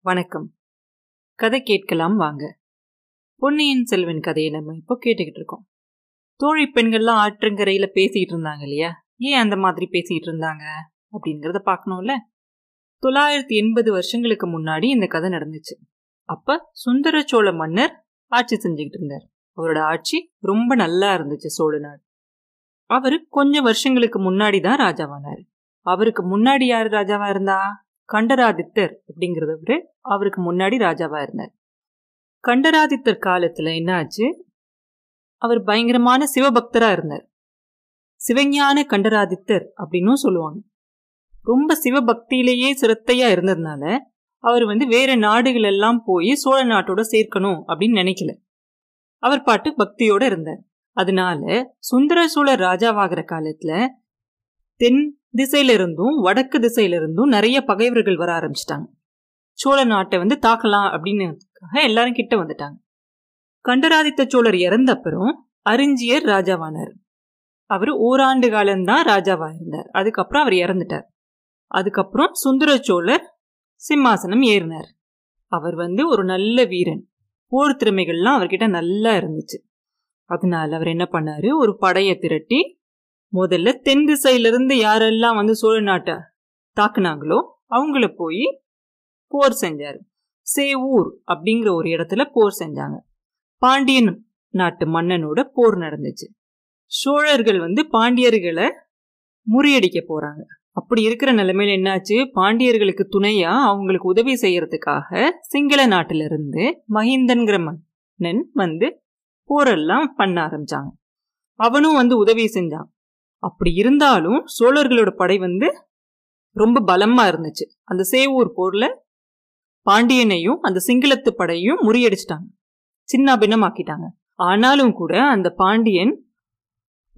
வணக்கம். கதை கேட்கலாம் வாங்க. பொன்னியின் செல்வன் கதையை நம்ம இப்போ கேட்டுக்கிட்டு இருக்கோம். தோழி பெண்கள்லாம் ஆற்றுங்கரையில் பேசிகிட்டு இருந்தாங்க இல்லையா? ஏன் அந்த மாதிரி பேசிக்கிட்டு இருந்தாங்க? அப்படிங்கிறத பார்க்கணும்ல. தொள்ளாயிரத்தி எண்பது வருஷங்களுக்கு முன்னாடி இந்த கதை நடந்துச்சு. அப்போ சுந்தர சோழ மன்னர் ஆட்சி செஞ்சுக்கிட்டு இருந்தார். அவரோட ஆட்சி ரொம்ப நல்லா இருந்துச்சு சோழ நாடு. அவர் கொஞ்சம் வருஷங்களுக்கு முன்னாடி தான் ராஜாவானாரு. அவருக்கு முன்னாடி யார் ராஜாவா இருந்தா? கண்டராதித்தர் அப்படிங்கிறதவரு அவருக்கு முன்னாடி ராஜாவாக இருந்தார். கண்டராதித்தர் காலத்தில் என்ன ஆச்சு அவர் பயங்கரமான சிவபக்தராக இருந்தார். சிவஞான கண்டராதித்தர் அப்படின்னும் சொல்லுவாங்க. ரொம்ப சிவபக்தியிலேயே சிரத்தையாக இருந்ததுனால அவர் வந்து வேற நாடுகள் எல்லாம் போய் சோழ நாட்டோட சேர்க்கணும் அப்படின்னு நினைக்கல. அவர் பாட்டு பக்தியோட இருந்தார். அதனால சுந்தர சோழர் ராஜாவாகிற காலத்துல தென் திசையிலிருந்தும் வடக்கு திசையிலிருந்தும் நிறைய பகைவர்கள் வர ஆரம்பிச்சிட்டாங்க. சோழ நாட்டை வந்து தாக்கலாம் அப்படின்னு எல்லாரும் கிட்ட வந்துட்டாங்க. கண்டராதித்த சோழர் இறந்த அப்புறம் அறிஞ்சியர் ராஜாவானார். அவர் ஓராண்டு காலம்தான் ராஜாவா இருந்தார். அதுக்கப்புறம் அவர் இறந்துட்டார். அதுக்கப்புறம் சுந்தர சோழர் சிம்மாசனம் ஏறினார். அவர் வந்து ஒரு நல்ல வீரன். போர் திறமைகள்லாம் அவர்கிட்ட நல்லா இருந்துச்சு. அதனால அவர் என்ன பண்ணாரு? ஒரு படையை திரட்டி முதல்ல தென் திசையிலிருந்து யாரெல்லாம் வந்து சோழ நாட்டை தாக்குனாங்களோ அவங்கள போய் போர் செஞ்சார். சேவூர் அப்படிங்கிற ஒரு இடத்துல போர் செஞ்சாங்க. பாண்டியன் நாட்டு மன்னனோட போர் நடந்துச்சு. சோழர்கள் வந்து பாண்டியர்களை முறியடிக்க போறாங்க. அப்படி இருக்கிற நிலைமையில என்னாச்சு? பாண்டியர்களுக்கு துணையா அவங்களுக்கு உதவி செய்யறதுக்காக சிங்கள நாட்டில இருந்து மஹிந்தன்கிற மன்னன் வந்து போரெல்லாம் பண்ண ஆரம்பிச்சாங்க. அவனும் வந்து உதவி செஞ்சான். அப்படி இருந்தாலும் சோழர்களோட படை வந்து ரொம்ப பலமா இருந்துச்சு. அந்த சேவூர் போர்ல பாண்டியனையும் அந்த சிங்களத்து படையும் முறியடிச்சிட்டாங்க. சின்ன பின்னமாக்கிட்டாங்க. ஆனாலும் கூட அந்த பாண்டியன்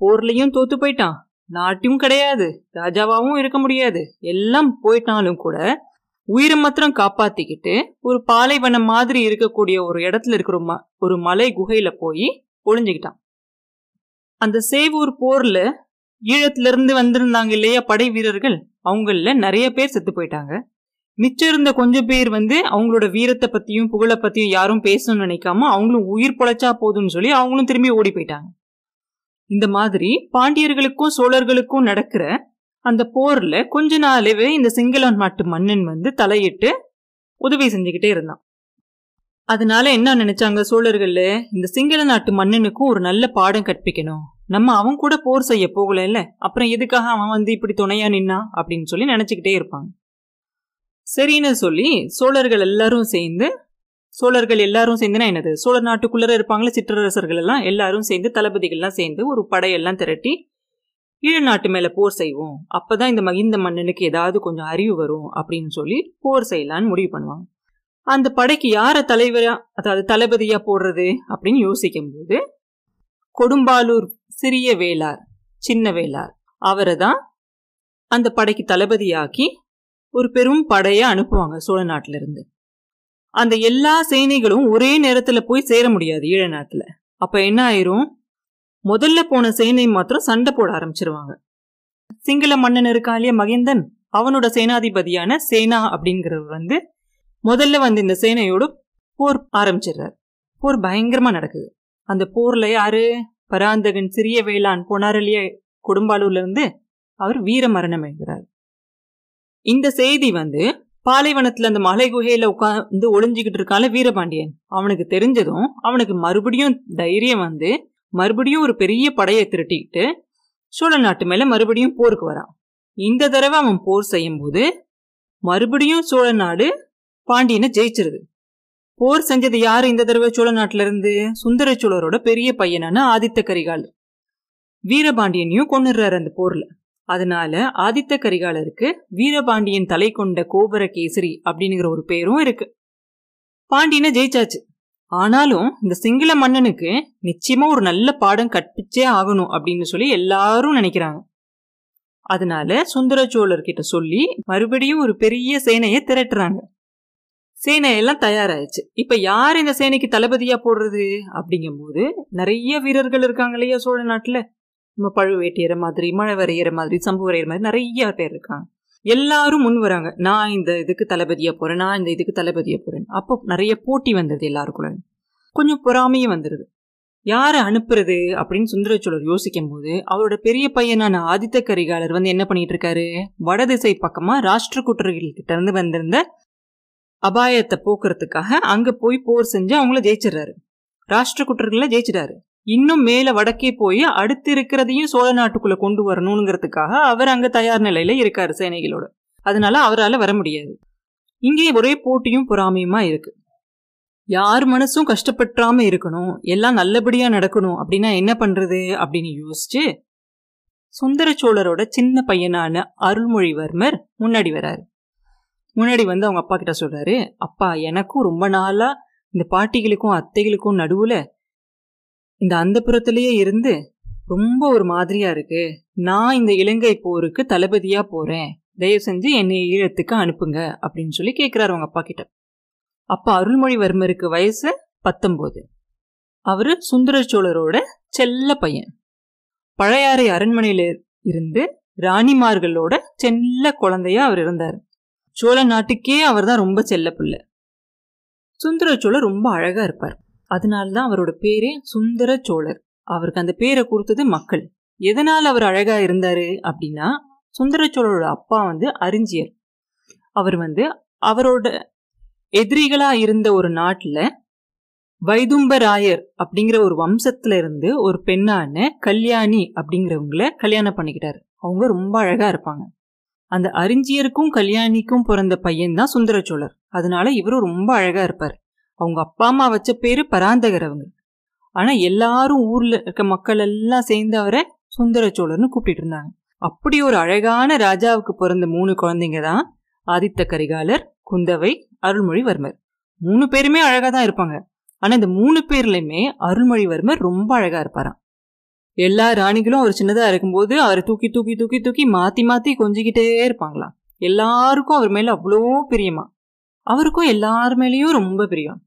போர்லையும் தோத்து போயிட்டான். நாட்டியும் கிடையாது ராஜாவாவும் இருக்க முடியாது. எல்லாம் போயிட்டாலும் கூட உயிரை மாத்திரம் காப்பாத்திக்கிட்டு ஒரு பாலைவனம் மாதிரி இருக்கக்கூடிய ஒரு இடத்துல இருக்கிற ஒரு மலை குகையில போய் ஒளிஞ்சுக்கிட்டான். அந்த சேவூர் போர்ல ஈழத்திலிருந்து வந்திருந்தாங்க இல்லையா படை வீரர்கள்? அவங்கள நிறைய பேர் செத்து போயிட்டாங்க. மிச்சம் இருந்த கொஞ்சம் பேர் வந்து அவங்களோட வீரத்தை பத்தியும் புகழை பத்தியும் யாரும் பேசணும்னு நினைக்காம அவங்களும் உயிர் பொழைச்சா போதும்னு சொல்லி அவங்களும் திரும்பி ஓடி போயிட்டாங்க. இந்த மாதிரி பாண்டியர்களுக்கும் சோழர்களுக்கும் நடக்கிற அந்த போர்ல கொஞ்ச நாளவே இந்த சிங்களன் நாட்டு மன்னன் வந்து தலையிட்டு உதவி செஞ்சுக்கிட்டே இருந்தான். அதனால என்ன நினைச்சாங்க சோழர்கள் இந்த சிங்கள நாட்டு மன்னனுக்கும் ஒரு நல்ல பாடம் கற்பிக்கணும். நம்ம அவன் கூட போர் செய்ய போகல இல்ல அப்புறம் எதுக்காக அவன் வந்து இப்படி துணையா நின்னா? அப்படின்னு சொல்லி நினைச்சுக்கிட்டே இருப்பாங்க. சரின்னு சொல்லி சோழர்கள் எல்லாரும் சேர்ந்து சோழர்கள் எல்லாரும் சேர்ந்துனா என்னது? சோழ நாட்டுக்குள்ளே இருப்பாங்களே சிற்றரசர்கள் எல்லாம்? எல்லாரும் சேர்ந்து தளபதிகள்லாம் சேர்ந்து ஒரு படையெல்லாம் திரட்டி ஈழ நாட்டு மேலே போர் செய்வோம். அப்பதான் இந்த மகிந்த மன்னனுக்கு ஏதாவது கொஞ்சம் அறிவு வரும் அப்படின்னு சொல்லி போர் செய்யலான்னு முடிவு பண்ணுவாங்க. அந்த படைக்கு யாரை தலைவரா அதாவது தளபதியா போடுறது அப்படின்னு யோசிக்கும் போது கொடும்பாலூர் சிறிய வேளார் சின்ன வேளார். அவரை தான் அந்த படைக்கு தளபதியாக்கி ஒரு பெரும் படையை அனுப்புவாங்க சோழ நாட்டிலிருந்து. அந்த எல்லா சேனைகளும் ஒரே நேரத்தில் போய் சேர முடியாது ஈழ நேரத்தில் அப்போ என்ன ஆயிரும்? முதல்ல போன சேனை மாத்திரம் சண்டை போட ஆரம்பிச்சிருவாங்க. சிங்கள மன்னன் இருக்காளிய மகேந்தன் அவனோட சேனாதிபதியான சேனா அப்படிங்கிறவர் வந்து முதல்ல வந்து இந்த சேனையோடு போர் ஆரம்பிச்சிடுறாரு. போர் பயங்கரமாக நடக்குது. அந்த போர்ல யாரு? பராந்தகன் சிறிய வேளாண் போனாரலிய கொடும்பாலூர்ல இருந்து அவர் வீர மரணம் எழுதுறாரு இந்த செய்தி வந்து பாலைவனத்துல அந்த மலை குகையில உட்காந்து ஒளிஞ்சுக்கிட்டு இருக்கால வீரபாண்டியன். அவனுக்கு தெரிஞ்சதும் அவனுக்கு மறுபடியும் தைரியம் வந்து மறுபடியும் ஒரு பெரிய படையை திரட்டிக்கிட்டு சோழ நாட்டு மேல மறுபடியும் போருக்கு வரான். இந்த தடவை அவன் போர் செய்யும் போது மறுபடியும் சோழ நாடு பாண்டியனை ஜெயிச்சிருது. போர் செஞ்சது யாரு இந்த தடவை சோழ நாட்டுல இருந்து சுந்தர சோழரோட பெரிய பையனான ஆதித்த கரிகால் வீரபாண்டியனையும் கொண்டுடுறாரு அந்த போர்ல. அதனால ஆதித்த கரிகாலருக்கு வீரபாண்டியன் தலை கொண்ட கோபுர கேசரி அப்படிங்கிற ஒரு பேரும் இருக்கு. பாண்டியனை ஜெயிச்சாச்சு. ஆனாலும் இந்த சிங்கள மன்னனுக்கு நிச்சயமா ஒரு நல்ல பாடம் கற்பிச்சே ஆகணும் அப்படின்னு சொல்லி எல்லாரும் நினைக்கிறாங்க. அதனால சுந்தர சோழர்கிட்ட சொல்லி மறுபடியும் ஒரு பெரிய சேனையை திரட்டுறாங்க. சேனையெல்லாம் தயாராயிடுச்சு. இப்ப யார் இந்த சேனைக்கு தளபதியா போடுறது? அப்படிங்கும் போது நிறைய வீரர்கள் இருக்காங்க இல்லையா சோழ நாட்டுல? நம்ம பழுவேட்டையிற மாதிரி மழை மாதிரி சம்பு மாதிரி நிறைய பேர் இருக்காங்க. எல்லாரும் முன் வராங்க. நான் இந்த இதுக்கு தளபதியா போறேன் நான் இந்த இதுக்கு தளபதியா போறேன். அப்போ நிறைய போட்டி வந்தது எல்லாருக்குள்ள கொஞ்சம் பொறாமையும் வந்துடுது யாரை அனுப்புறது அப்படின்னு சுந்தரச்சோழர் யோசிக்கும் போது அவரோட பெரிய பையனான ஆதித்த கரிகாலர் வந்து என்ன பண்ணிட்டு இருக்காரு? வடதிசை பக்கமா ராஷ்டிர குற்றர்கள் கிட்ட இருந்து வந்திருந்த அபாயத்தை போக்குறதுக்காக அங்க போய் போர் செஞ்சு அவங்கள ஜெயிச்சிடுறாரு. ராஷ்டிர குற்றர்களை ஜெயிச்சிட்டாரு. இன்னும் மேல வடக்கே போய் அடுத்து இருக்கிறதையும் சோழ நாட்டுக்குள்ள கொண்டு வரணுங்கிறதுக்காக அவர் அங்க தயார் நிலையில இருக்காரு சேனைகளோட. அதனால அவரால் வர முடியாது. இங்கே ஒரே போட்டியும் பொறாமையுமா இருக்கு. யார் மனசும் கஷ்டப்பட்டாம இருக்கணும் எல்லாம் நல்லபடியா நடக்கணும் அப்படின்னா என்ன பண்றது அப்படின்னு யோசிச்சு சுந்தர சோழரோட சின்ன பையனான அருள்மொழிவர்மர் முன்னாடி வராரு. முன்னாடி வந்து அவங்க அப்பா கிட்ட சொல்கிறாரு அப்பா எனக்கும் ரொம்ப நாளாக இந்த பாட்டிகளுக்கும் அத்தைகளுக்கும் நடுவில் இந்த அந்த புறத்துலேயே இருந்து ரொம்ப ஒரு மாதிரியாக இருக்குது நான் இந்த இலங்கை போருக்கு தளபதியாக போகிறேன் தயவு செஞ்சு என்னை ஈழத்துக்கு அனுப்புங்க அப்படின்னு சொல்லி கேட்குறாரு அவங்க அப்பா கிட்ட. அப்பா அருள்மொழிவர்மருக்கு வயசு பத்தொம்போது அவர் சுந்தர சோழரோட செல்ல பையன். பழையாறை அரண்மனையில் இருந்து ராணிமார்களோட செல்ல குழந்தையா அவர் இருந்தார். சோழ நாட்டுக்கே அவர் தான் ரொம்ப செல்ல பிள்ளை. சுந்தர சோழர் ரொம்ப அழகா இருப்பார். அதனால்தான் அவரோட பேரே சுந்தர சோழர். அவருக்கு அந்த பேரை கொடுத்தது மக்கள். எதனால் அவர் அழகா இருந்தாரு அப்படின்னா சுந்தர சோழரோட அப்பா வந்து அறிஞ்சியர் அவர் வந்து அவரோட எதிரிகளா இருந்த ஒரு நாட்டில் வைதும்பராயர் அப்படிங்கிற ஒரு வம்சத்துல இருந்து ஒரு பெண்ணான கல்யாணி அப்படிங்கிறவங்கள கல்யாணம் பண்ணிக்கிட்டாரு. அவங்க ரொம்ப அழகா இருப்பாங்க. அந்த அறிஞ்சியருக்கும் கல்யாணிக்கும் பிறந்த பையன்தான் சுந்தர சோழர் அதனால இவரும் ரொம்ப அழகா இருப்பார். அவங்க அப்பா அம்மா வச்ச பேரு பராந்தகர் அவங்க. ஆனா எல்லாரும் ஊர்ல இருக்க மக்கள் எல்லாம் சேர்ந்து அவரை சுந்தர சோழர்னு கூப்பிட்டு இருந்தாங்க. அப்படி ஒரு அழகான ராஜாவுக்கு பிறந்த மூணு குழந்தைங்க தான் ஆதித்த கரிகாலர் குந்தவை அருள்மொழிவர்மர். மூணு பேருமே அழகா தான் இருப்பாங்க. ஆனா இந்த மூணு பேர்லயுமே அருள்மொழிவர்மர் ரொம்ப அழகா இருப்பாராம். எல்லா ராணிகளும் அவர் சின்னதா இருக்கும்போது அவரை தூக்கி தூக்கி தூக்கி தூக்கி மாத்தி மாத்தி கொஞ்சிக்கிட்டே இருப்பாங்களாம் எல்லாருக்கும் அவர் மேல அவ்வளோ பிரியமா? அவருக்கும் எல்லார் மேலேயும் ரொம்ப பிரியம்.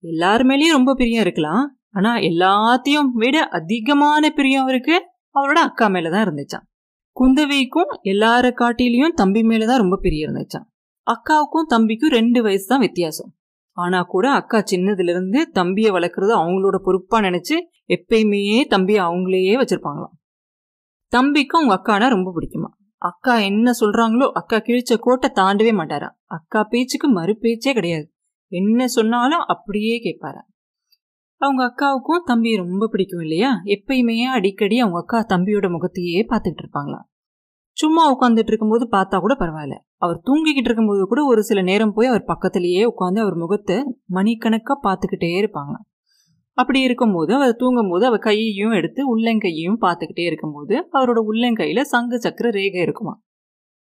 எல்லார் மேலேயும் ரொம்ப பிரியம் இருக்கலாம். ஆனா எல்லாத்தையும் விட அதிகமான பிரியம் அவருக்கு அவரோட அக்கா மேலதான் இருந்துச்சான் குந்தவைக்கும் எல்லார காட்டிலையும் தம்பி மேலதான் ரொம்ப பிரியம் இருந்துச்சான் அக்காவுக்கும் தம்பிக்கும் ரெண்டு வயசு தான் வித்தியாசம். ஆனா கூட அக்கா சின்னதுல இருந்து தம்பியை வளர்க்குறது அவங்களோட பொறுப்பா நினைச்சு எப்பயுமே தம்பியை அவங்களையே வச்சிருப்பாங்களாம். தம்பிக்கும் அவங்க அக்கானா ரொம்ப பிடிக்குமா? அக்கா என்ன சொல்றாங்களோ அக்கா கிழிச்ச கோட்டை தாண்டவே மாட்டாரா? அக்கா பேச்சுக்கு மறு பேச்சே கிடையாது. என்ன சொன்னாலும் அப்படியே கேட்பாரா? அவங்க அக்காவுக்கும் தம்பி ரொம்ப பிடிக்கும் இல்லையா? எப்பயுமே அடிக்கடி அவங்க அக்கா தம்பியோட முகத்தையே பார்த்துக்கிட்டு இருப்பாங்களாம். சும்மா உட்காந்துட்டு இருக்கும்போது பார்த்தா கூட பரவாயில்ல. அவர் தூங்கிக்கிட்டு இருக்கும்போது கூட ஒரு சில நேரம் போய் அவர் பக்கத்திலேயே உட்காந்து அவர் முகத்தை மணிக்கணக்காக பார்த்துக்கிட்டே இருப்பாங்க அப்படி இருக்கும்போது அவர் தூங்கும்போது அவர் கையையும் எடுத்து உள்ளங்கையையும் பார்த்துக்கிட்டே இருக்கும்போது அவரோட உள்ளங்கையில சங்கு சக்கர ரேகை இருக்குமா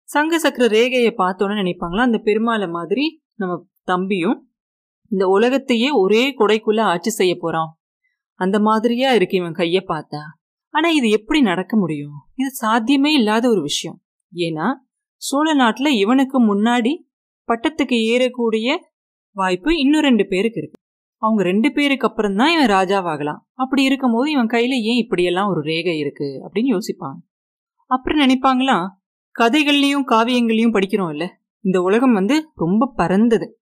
சங்கு சக்கர ரேகையை பார்த்தோன்னு நினைப்பாங்களா அந்த பெருமாளை மாதிரி நம்ம தம்பியும் இந்த உலகத்தையே ஒரே கொடைக்குள்ள ஆட்சி செய்ய போறான். அந்த மாதிரியா இருக்கு இவன் கையை பார்த்தா. ஆனா இது எப்படி நடக்க முடியும்? இது சாத்தியமே இல்லாத ஒரு விஷயம். ஏன்னா சோழ நாட்டுல இவனுக்கு முன்னாடி பட்டத்துக்கு ஏறக்கூடிய வாய்ப்பு இன்னும் ரெண்டு பேருக்கு இருக்கு. அவங்க ரெண்டு பேருக்கு அப்புறம் தான் இவன் ராஜாவாகலாம். அப்படி இருக்கும்போது இவன் கையில ஏன் இப்படியெல்லாம் ஒரு ரேகை இருக்கு? அப்படின்னு யோசிப்பாங்க. அப்புறம் நினைப்பாங்களா? கதைகள்லையும் காவியங்கள்லையும் படிக்கிறோம் இல்ல இந்த உலகம் வந்து ரொம்ப பறந்தது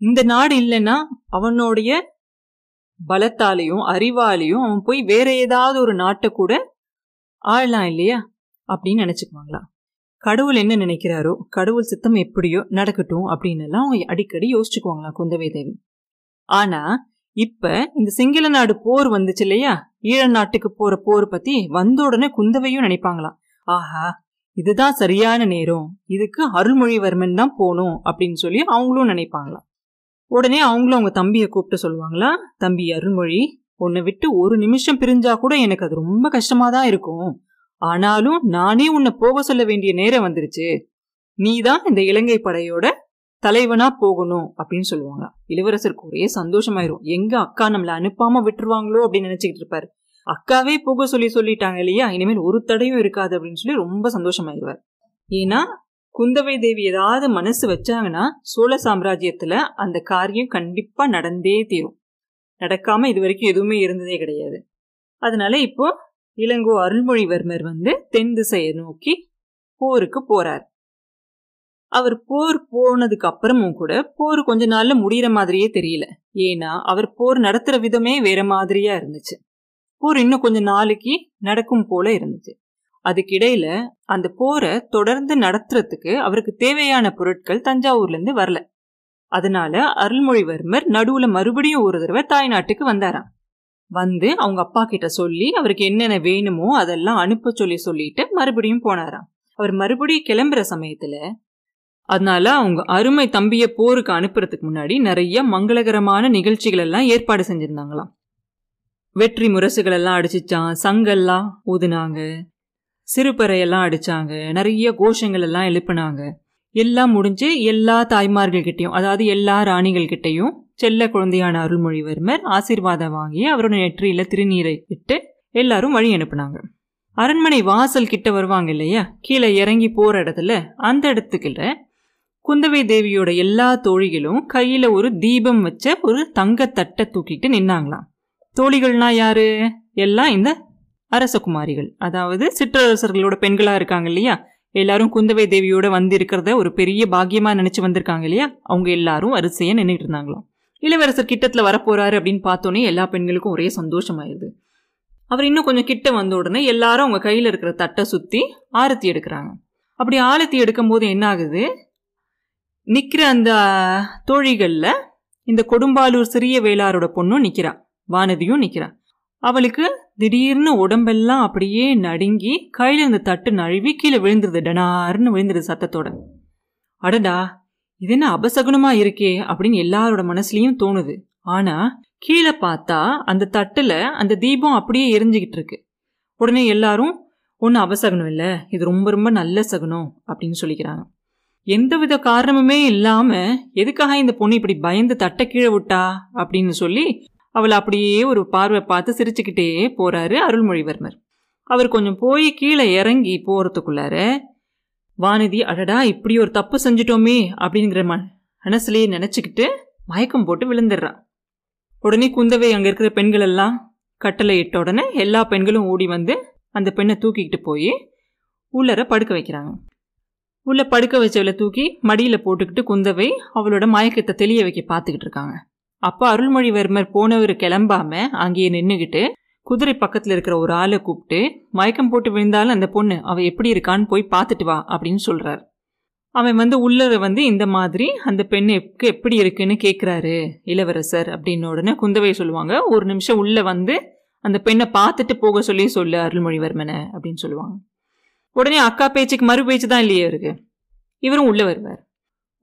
இந்த நாடு இல்லைன்னா அவனுடைய பலத்தாலையும் அறிவாலையும் அவன் போய் வேற ஏதாவது ஒரு நாட்டை கூட ஆளலாம் இல்லையா? அப்படின்னு நினைச்சுக்குவாங்களா? கடவுள் என்ன நினைக்கிறாரோ கடவுள் சித்தம் எப்படியோ நடக்கட்டும் அப்படின்னு எல்லாம் அவங்க அடிக்கடி யோசிச்சுக்குவாங்களா குந்தவை தேவி. ஆனா இப்ப இந்த சிங்கள நாடு போர் வந்துச்சு இல்லையா? ஈழ நாட்டுக்கு போற போர் பத்தி வந்த உடனே குந்தவையும் நினைப்பாங்களாம். ஆஹா இதுதான் சரியான நேரம். இதுக்கு அருள்மொழிவர்மன் தான் போகணும் அப்படின்னு சொல்லி அவங்களும் நினைப்பாங்களாம். உடனே அவங்களும் அவங்க தம்பியை கூப்பிட்டு சொல்லுவாங்களா தம்பி அருள்மொழி உன்னை விட்டு ஒரு நிமிஷம் பிரிஞ்சா கூட எனக்கு அது ரொம்ப கஷ்டமா தான் இருக்கும். ஆனாலும் நானே உன்னை போக சொல்ல வேண்டிய நேரம் வந்துருச்சு. நீ தான் இந்த இலங்கை படையோட தலைவனா போகணும் அப்படின்னு சொல்லுவாங்க. இளவரசருக்கு ஒரே சந்தோஷமாயிரும். எங்க அக்கா நம்மளை அனுப்பாம விட்டுருவாங்களோ? அப்படின்னு நினைச்சுக்கிட்டு இருப்பாரு. அக்காவே போக சொல்லி சொல்லிட்டாங்க இல்லையா? இனிமேல் ஒரு தடையும் இருக்காது அப்படின்னு சொல்லி ரொம்ப சந்தோஷமாயிருவார். ஏன்னா குந்தவை தேவி ஏதாவது மனசு வச்சாங்கன்னா சோழ சாம்ராஜ்யத்துல அந்த காரியம் கண்டிப்பா நடந்தே தீரும். நடக்காம இது வரைக்கும் எதுவுமே இருந்ததே கிடையாது. அதனால இப்போ இளங்கோ அருள்மொழிவர்மர் வந்து தென் திசையை நோக்கி போருக்கு போறார். அவர் போர் போனதுக்கு அப்புறமும் கூட போர் கொஞ்ச நாள்ல முடியற மாதிரியே தெரியல. ஏன்னா அவர் போர் நடத்துற விதமே வேற மாதிரியா இருந்துச்சு. போர் இன்னும் கொஞ்ச நாளைக்கு நடக்கும் போல இருந்துச்சு. அதுக்கிடையில அந்த போரை தொடர்ந்து நடத்துறதுக்கு அவருக்கு தேவையான பொருட்கள் தஞ்சாவூர்ல இருந்து வரல. அதனால அருள்மொழிவர்மர் நடுவுல மறுபடியும் ஒரு தடவை தாய்நாட்டுக்கு வந்தாராம். வந்து அவங்க அப்பா கிட்ட சொல்லி அவருக்கு என்னென்ன வேணுமோ அதெல்லாம் அனுப்ப சொல்லி சொல்லிட்டு மறுபடியும் போனாராம். அவர் மறுபடியும் கிளம்புற சமயத்துல அதனால அவங்க அருமை தம்பிய போருக்கு அனுப்புறதுக்கு முன்னாடி நிறைய மங்களகரமான நிகழ்ச்சிகள் எல்லாம் ஏற்பாடு செஞ்சிருந்தாங்களாம். வெற்றி முரசுகள் எல்லாம் அடிச்சிச்சான் சங்கெல்லாம் ஊதுனாங்க. சிறுபறையெல்லாம் அடிச்சாங்க. நிறைய கோஷங்கள் எல்லாம் எழுப்பினாங்க. எல்லாம் முடிஞ்சு எல்லா தாய்மார்கள்கிட்டையும் அதாவது எல்லா ராணிகள்கிட்டையும் செல்ல குழந்தையான அருள்மொழிவர்மர் ஆசீர்வாதம் வாங்கி அவரோட நெற்றியில திருநீரை இட்டு எல்லாரும் வழி அனுப்புனாங்க. அரண்மனை வாசல் கிட்ட வருவாங்க இல்லையா? கீழே இறங்கி போற இடத்துல அந்த இடத்துக்குள்ள குந்தவை தேவியோட எல்லா தோழிகளும் கையில ஒரு தீபம் வச்ச ஒரு தங்கத்தட்டை தூக்கிட்டு நின்னாங்களாம். தோழிகள்னா யாரு? எல்லாம் இந்த அரசகுமாரிகள். அதாவது சிற்றரசர்களோட பெண்களாக இருக்காங்க இல்லையா? எல்லாரும் குந்தவை தேவியோட வந்து இருக்கிறத ஒரு பெரிய பாக்கியமாக நினச்சி வந்திருக்காங்க இல்லையா? அவங்க எல்லாரும் வரிசையா நின்றுட்டு இருந்தாங்களாம். இளவரசர் கிட்டத்தில் வரப்போறாரு அப்படின்னு பார்த்தோன்னே எல்லா பெண்களுக்கும் ஒரே சந்தோஷமாயிருது. அவர் இன்னும் கொஞ்சம் கிட்ட வந்த உடனே எல்லாரும் அவங்க கையில் இருக்கிற தட்டை சுற்றி ஆரத்தி எடுக்கிறாங்க. அப்படி ஆரத்தி எடுக்கும்போது என்ன ஆகுது? நிற்கிற அந்த தோழிகளில் இந்த கொடும்பாலூர் சிறிய வேளாரோட பொண்ணும் நிற்கிறா வானதியும் நிற்கிறா அவளுக்கு திடீர்னு உடம்பெல்லாம் அப்படியே நடுங்கி கையில் இருந்த தட்டு நழுவி கீழே விழுந்துருது. டனார்னு விழுந்துருது சத்தத்தோட. அடடா இது என்ன அபசகுனமா இருக்கே அப்படின்னு எல்லாரோட மனசுலயும் தோணுது. ஆனா கீழே பார்த்தா அந்த தட்டுல அந்த தீபம் அப்படியே எரிஞ்சுக்கிட்டு இருக்கு. உடனே எல்லாரும் ஒன்றும் அபசகுனம் இல்லை. இது ரொம்ப ரொம்ப நல்ல சகுனம் அப்படின்னு சொல்லிக்கிறாங்க. எந்தவித காரணமுமே இல்லாம எதுக்காக இந்த பொண்ணு இப்படி பயந்து தட்டை கீழே விட்டா? அப்படின்னு சொல்லி அவளை அப்படியே ஒரு பார்வை பார்த்து சிரிச்சுக்கிட்டே போறாரு அருள்மொழிவர்மர். அவர் கொஞ்சம் போய் கீழே இறங்கி போறதுக்குள்ளார வானதி அடடா இப்படி ஒரு தப்பு செஞ்சிட்டோமே அப்படிங்கிற மனசுலேயே நினச்சிக்கிட்டு மயக்கம் போட்டு விழுந்துடுறான் உடனே குந்தவை அங்கே இருக்கிற பெண்கள் எல்லாம் கட்டளை இட்ட உடனே எல்லா பெண்களும் ஓடி வந்து அந்த பெண்ணை தூக்கிக்கிட்டு போய் உள்ளர படுக்க வைக்கிறாங்க. உள்ள படுக்க வச்சவளை தூக்கி மடியில் போட்டுக்கிட்டு குந்தவை அவளோட மயக்கத்தை தெளிய வைக்க பார்த்துக்கிட்டு இருக்காங்க. அப்போ அருள்மொழிவர்மர் போனவர் கிளம்பாம அங்கேயே நின்றுகிட்டு குதிரை பக்கத்தில் இருக்கிற ஒரு ஆளை கூப்பிட்டு மயக்கம் போட்டு விழுந்தாலும் அந்த பொண்ணு அவள் எப்படி இருக்கான்னு போய் பார்த்துட்டு வா அப்படின்னு சொல்கிறார் அவன் வந்து உள்ளர வந்து இந்த மாதிரி அந்த பெண்ணுக்கு எப்படி இருக்குன்னு கேட்குறாரு இளவரசர் அப்படின்னு உடனே குந்தவை சொல்லுவாங்க. ஒரு நிமிஷம் உள்ளே வந்து அந்த பெண்ணை பார்த்துட்டு போக சொல்லி சொல்லு அருள்மொழிவர்மனை அப்படின்னு சொல்லுவாங்க. உடனே அக்கா பேச்சுக்கு மறு பேச்சு தான் இல்லையே இருக்கு இவரும் உள்ளே வருவார்.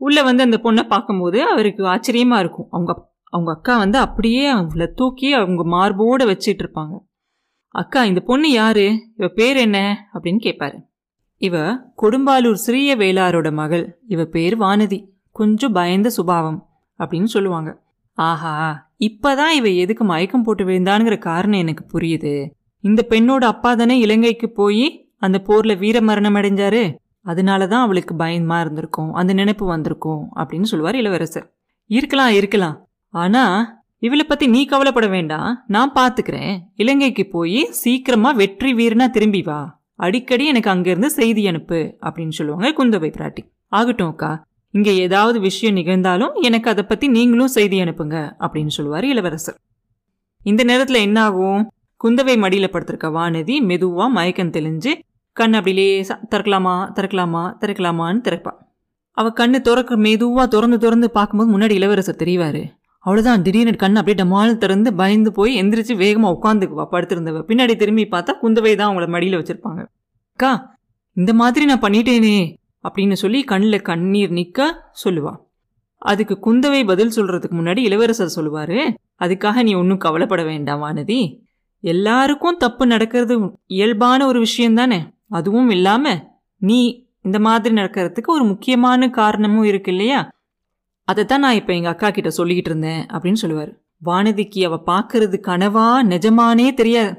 உள்ளே வந்து அந்த பொண்ணை பார்க்கும்போது அவருக்கு ஆச்சரியமாக இருக்கும். அவங்க அவங்க அக்கா வந்து அப்படியே அவங்கள தூக்கி அவங்க மார்போடு வச்சிட்டு இருப்பாங்க அக்கா இந்த பொண்ணு யாரு? இவ பேர் என்ன? அப்படின்னு கேட்பாரு இவ கொடும்பாலூர் சிறிய வேளாரோட மகள். இவ பேர் வானதி. கொஞ்சம் பயந்த சுபாவம். அப்படின்னு சொல்லுவாங்க. ஆஹா இப்பதான் இவ எதுக்கு மயக்கம் போட்டு விழுந்தானுங்கிற காரணம் எனக்கு புரியுது. இந்த பெண்ணோட அப்பா தானே இலங்கைக்கு போய் அந்த போர்ல வீர மரணம் அடைஞ்சாரு. அதனாலதான் அவளுக்கு பயமா இருந்திருக்கும். அந்த நினைப்பு வந்திருக்கும். அப்படின்னு சொல்லுவார் இளவரசர். இருக்கலாம் இருக்கலாம். ஆனா இவளை பத்தி நீ கவலைப்பட வேண்டாம். நான் பாத்துக்கிறேன். இலங்கைக்கு போய் சீக்கிரமா வெற்றி வீரனா திரும்பி வா. அடிக்கடி எனக்கு அங்கிருந்து செய்தி அனுப்பு அப்படின்னு சொல்லுவாங்க குந்தவை பிராட்டி. ஆகட்டும் அக்கா. இங்க ஏதாவது விஷயம் நிகழ்ந்தாலும் எனக்கு அதை பத்தி நீங்களும் செய்தி அனுப்புங்க அப்படின்னு சொல்லுவார் இளவரசர். இந்த நேரத்துல என்ன ஆகும் குந்தவை மடியில படுத்திருக்க வானதி மெதுவா மயக்கம் தெளிஞ்சு கண் அப்படிலே திறக்கலாமா திறக்கலாமா திறக்கலாமான்னு திறப்பா. அவ கண்ணு திறக்க மெதுவா திறந்து திறந்து பார்க்கும்போது முன்னாடி இளவரசர் தெரிவாரு. அவ்வளோதான் திடீர்னு கண் அப்படியே டமால் திறந்து பயந்து போய் எந்திரிச்சு வேகமாக உட்காந்துக்குவா. படுத்திருந்தவ. பின்னாடி திரும்பி பார்த்தா குந்தவை தான் அவங்கள மடியில் வச்சுருப்பாங்க. அக்கா இந்த மாதிரி நான் பண்ணிட்டேனே அப்படின்னு சொல்லி கண்ணில் கண்ணீர் நிற்க சொல்லுவா. அதுக்கு குந்தவை பதில் சொல்கிறதுக்கு முன்னாடி இளவரசர் சொல்லுவார் அதுக்காக நீ ஒன்றும் கவலைப்பட வேண்டாம் வானதி. எல்லாருக்கும் தப்பு நடக்கிறது இயல்பான ஒரு விஷயம் தானே அதுவும் இல்லாமல் நீ இந்த மாதிரி நடக்கிறதுக்கு ஒரு முக்கியமான காரணமும் இருக்கு இல்லையா? அதைத்தான் நான் இப்போ எங்கள் அக்கா கிட்ட சொல்லிக்கிட்டு இருந்தேன் அப்படின்னு சொல்லுவார். வானதிக்கு அவ பார்க்கறது கனவா நிஜமானே தெரியாது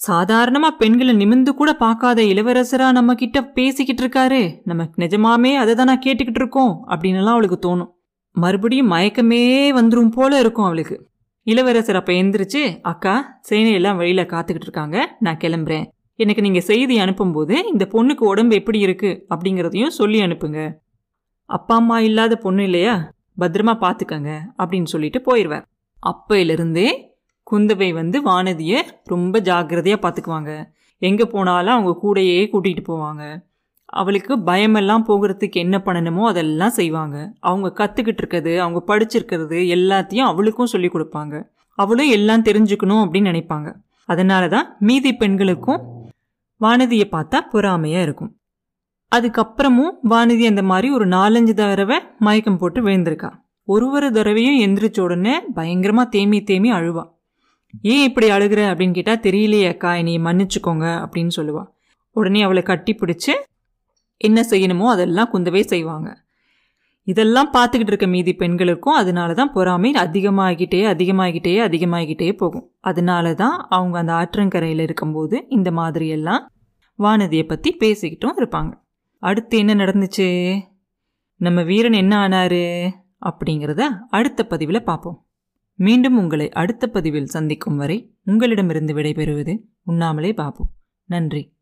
சாதாரணமா பெண்களை நிமிந்து கூட பார்க்காத இளவரசரா நம்ம கிட்ட பேசிக்கிட்டு இருக்காரு. நம்ம நிஜமாமே அதை தான் நான் கேட்டுக்கிட்டு இருக்கோம் அப்படின்னுலாம் அவளுக்கு தோணும். மறுபடியும் மயக்கமே வந்துடும் போல இருக்கும் அவளுக்கு. இளவரசர் அப்போ எந்திரிச்சு அக்கா சேனையெல்லாம் வழியில் காத்துக்கிட்டு இருக்காங்க நான் கிளம்புறேன். எனக்கு நீங்கள் செய்தி அனுப்பும்போது இந்த பொண்ணுக்கு உடம்பு எப்படி இருக்கு? அப்படிங்கிறதையும் சொல்லி அனுப்புங்க. அப்பா அம்மா இல்லாத பொண்ணு இல்லையா? பத்திரமா பார்த்துக்கங்க அப்படின்னு சொல்லிட்டு போயிடுவார் அப்பையிலிருந்தே குந்தவை வந்து வானதியை ரொம்ப ஜாக்கிரதையாக பார்த்துக்குவாங்க எங்கே போனாலும் அவங்க கூடையே கூட்டிகிட்டு போவாங்க. அவளுக்கு பயமெல்லாம் போகிறதுக்கு என்ன பண்ணணுமோ அதெல்லாம் செய்வாங்க. அவங்க கற்றுக்கிட்டு இருக்கிறது அவங்க படிச்சிருக்கிறது எல்லாத்தையும் அவளுக்கும் சொல்லி கொடுப்பாங்க. அவளும் எல்லாம் தெரிஞ்சுக்கணும் அப்படின்னு நினைப்பாங்க. அதனால தான் மீதி பெண்களுக்கும் வானதியை பார்த்தா பொறாமையாக இருக்கும். அதுக்கப்புறமும் வானதி அந்த மாதிரி ஒரு நாலஞ்சு தடவை மயக்கம் போட்டு விழுந்திருக்கா. ஒரு ஒரு தடவையும் எந்திரிச்ச உடனே பயங்கரமாக தேமி தேமி அழுவா. ஏன் இப்படி அழுகிற? அப்படின்னு கேட்டால் தெரியலையே அக்கா என்னையை மன்னிச்சுக்கோங்க அப்படின்னு சொல்லுவா. உடனே அவளை கட்டி பிடிச்சி என்ன செய்யணுமோ அதெல்லாம் குந்தவே செய்வாங்க. இதெல்லாம் பார்த்துக்கிட்டு இருக்க மீதி பெண்களுக்கும் அதனால தான் பொறாமை அதிகமாகிட்டே அதிகமாகிட்டே அதிகமாகிட்டே போகும். அதனால தான் அவங்க அந்த ஆற்றங்கரையில் இருக்கும்போது இந்த மாதிரியெல்லாம் வானதியை பற்றி பேசிக்கிட்டும் இருப்பாங்க. அடுத்து என்ன நடந்துச்சு? நம்ம வீரன் என்ன ஆனாரு? அப்படிங்கிறத அடுத்த பதிவில் பார்ப்போம் மீண்டும் உங்களை அடுத்த பதிவில் சந்திக்கும் வரை உங்களிடமிருந்து விடைபெறுவது உண்ணாமலே பாபு. நன்றி.